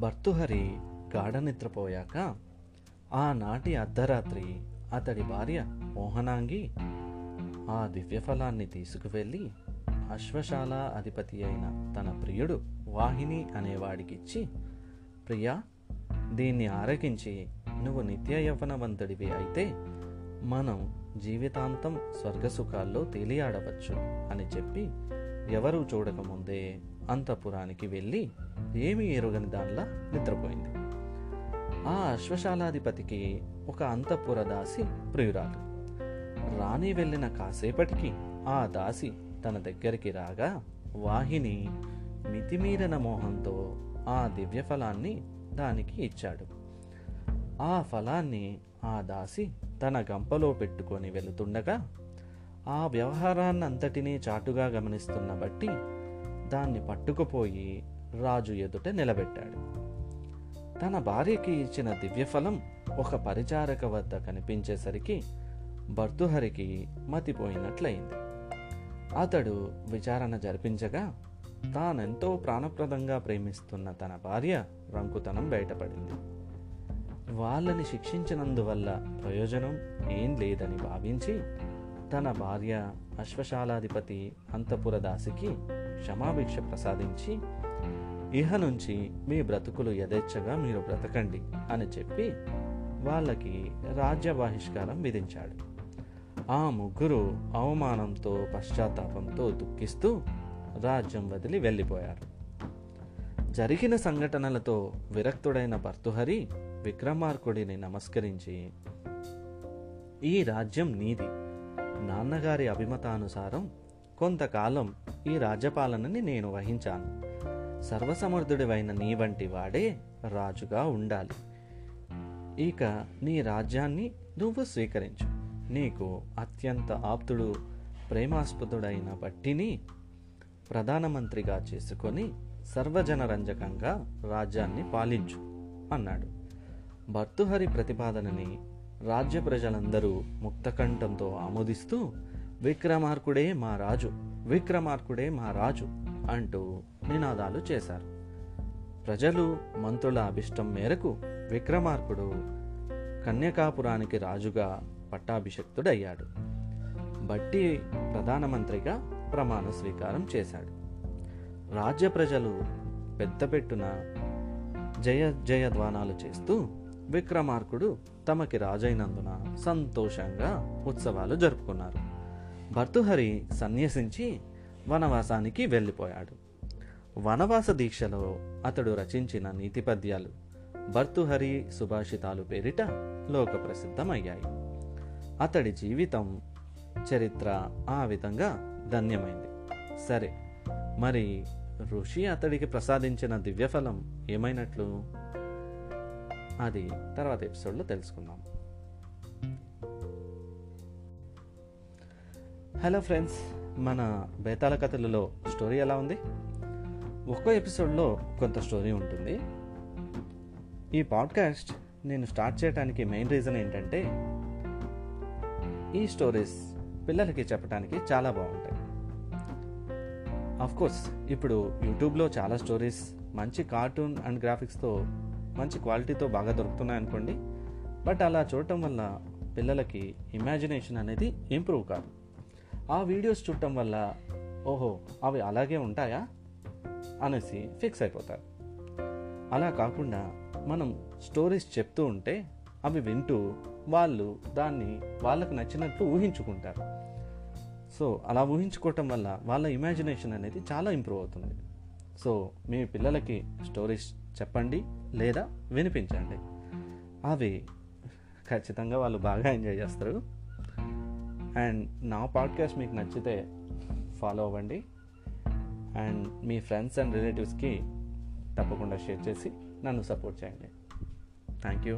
భర్తుహరి గాఢ నిద్రపోయాక ఆనాటి అర్ధరాత్రి అతడి భార్య మోహనాంగి ఆ దివ్యఫలాన్ని తీసుకువెళ్ళి అశ్వశాల అధిపతి అయిన తన ప్రియుడు వాహిని అనేవాడికిచ్చి ప్రియా దీన్ని ఆరగించి నువ్వు నిత్య యవ్వనవంతుడివి అయితే మనం జీవితాంతం స్వర్గసుఖాల్లో తేలియాడవచ్చు అని చెప్పి ఎవరూ చూడకముందే అంతఃపురానికి వెళ్ళి ఏమీ ఎరుగని దానిలా నిద్రపోయింది. ఆ అశ్వశాలాధిపతికి ఒక అంతఃపుర దాసి ప్రియురాలు. రాణి వెళ్ళిన కాసేపటికి ఆ దాసి తన దగ్గరికి రాగా వాహిని మితిమీరిన మోహంతో ఆ దివ్య ఫలాన్ని దానికి ఇచ్చాడు. ఆ ఫలాన్ని ఆ దాసి తన గంపలో పెట్టుకొని వెళుతుండగా ఆ వ్యవహారాన్నంతటినీ చాటుగా గమనిస్తున్న బట్టి దాన్ని పట్టుకుపోయి రాజు ఎదుట నిలబెట్టాడు. తన భార్యకి ఇచ్చిన దివ్యఫలం ఒక పరిచారక వద్ద కనిపించేసరికి భర్తుహరికి మతిపోయినట్లయింది. అతడు విచారణ జరిపించగా తానెంతో ప్రాణప్రదంగా ప్రేమిస్తున్న తన భార్య రంకుతనం బయటపడింది. వాళ్ళని శిక్షించినందువల్ల ప్రయోజనం ఏం లేదని భావించి తన భార్య అశ్వశాలాధిపతి అంతపురదాసికి క్షమాభిక్ష ప్రసాదించి ఇహ నుంచి మీ బ్రతుకులు యథేచ్ఛగా మీరు బ్రతకండి అని చెప్పి వాళ్ళకి రాజ్య బహిష్కారం విధించాడు. ఆ ముగ్గురు అవమానంతో పశ్చాత్తాపంతో దుఃఖిస్తూ రాజ్యం వదిలి వెళ్ళిపోయారు. జరిగిన సంఘటనలతో విరక్తుడైన భర్తుహరి విక్రమార్కుడిని నమస్కరించి ఈ రాజ్యం నీది. నాన్నగారి అభిమతానుసారం కొంతకాలం ఈ రాజ్యపాలనని నేను వహించాను. సర్వసమర్థుడివైన నీ వంటి వాడే రాజుగా ఉండాలి. ఇక నీ రాజ్యాన్ని నువ్వు స్వీకరించు. నీకు అత్యంత ఆప్తుడు ప్రేమాస్పదుడైన బట్టిని ప్రధానమంత్రిగా చేసుకొని సర్వజనరంజకంగా రాజ్యాన్ని పాలించు అన్నాడు. భర్తుహరి ప్రతిపాదనని రాజ్య ప్రజలందరూ ముక్తకంఠంతో ఆమోదిస్తూ విక్రమార్కుడే మా రాజు విక్రమార్కుడే మా రాజు అంటూ నినాదాలు చేశారు. ప్రజలు మంత్రుల అభిష్టం మేరకు విక్రమార్కుడు కన్యకాపురానికి రాజుగా పట్టాభిషక్తుడయ్యాడు. బట్టి ప్రధానమంత్రిగా ప్రమాణ స్వీకారం చేశాడు. రాజ్య ప్రజలు పెద్దపెట్టున జయ జయ ధ్వానాలు చేస్తూ విక్రమార్కుడు తమకి రాజైనందున సంతోషంగా ఉత్సవాలు జరుపుకున్నారు. భర్తుహరి సన్యసించి వనవాసానికి వెళ్ళిపోయాడు. వనవాస దీక్షలో అతడు రచించిన నీతి పద్యాలు భర్తుహరి సుభాషితాలు పేరిట లోక ప్రసిద్ధమయ్యాయి అతడి జీవితం చరిత్ర ఆ విధంగా ధన్యమైంది. సరే మరి ఋషి అతడికి ప్రసాదించిన దివ్యఫలం ఏమైనట్లు? అది తర్వాత ఎపిసోడ్లో తెలుసుకుందాం. హలో ఫ్రెండ్స్ మన బేతాల కథలలో స్టోరీ ఎలా ఉంది? ఒక్కో ఎపిసోడ్లో కొంత స్టోరీ ఉంటుంది. ఈ పాడ్కాస్ట్ నేను స్టార్ట్ చేయడానికి మెయిన్ రీజన్ ఏంటంటే ఈ స్టోరీస్ పిల్లలకి చెప్పడానికి చాలా బాగుంటాయి. కోర్స్ ఇప్పుడు యూట్యూబ్లో చాలా స్టోరీస్ మంచి కార్టూన్ అండ్ గ్రాఫిక్స్తో మంచి క్వాలిటీతో బాగా దొరుకుతున్నాయి అనుకోండి బట్ అలా చూడటం వల్ల పిల్లలకి ఇమాజినేషన్ అనేది ఇంప్రూవ్ కాదు. ఆ వీడియోస్ చూడటం వల్ల ఓహో అవి అలాగే ఉంటాయా? అనేసి ఫిక్స్ అయిపోతారు. అలా కాకుండా మనం స్టోరీస్ చెప్తూ ఉంటే అవి వింటూ వాళ్ళు దాన్ని వాళ్ళకు నచ్చినట్లు ఊహించుకుంటారు. సో అలా ఊహించుకోవటం వల్ల వాళ్ళ ఇమాజినేషన్ అనేది చాలా ఇంప్రూవ్ అవుతుంది. సో మీ పిల్లలకి స్టోరీస్ చెప్పండి లేదా వినిపించండి. అవి ఖచ్చితంగా వాళ్ళు బాగా ఎంజాయ్ చేస్తారు. అండ్ నా పాడ్కాస్ట్ మీకు నచ్చితే ఫాలో అవ్వండి. అండ్ మీ ఫ్రెండ్స్ అండ్ రిలేటివ్స్కి తప్పకుండా షేర్ చేసి నన్ను సపోర్ట్ చేయండి. Thank you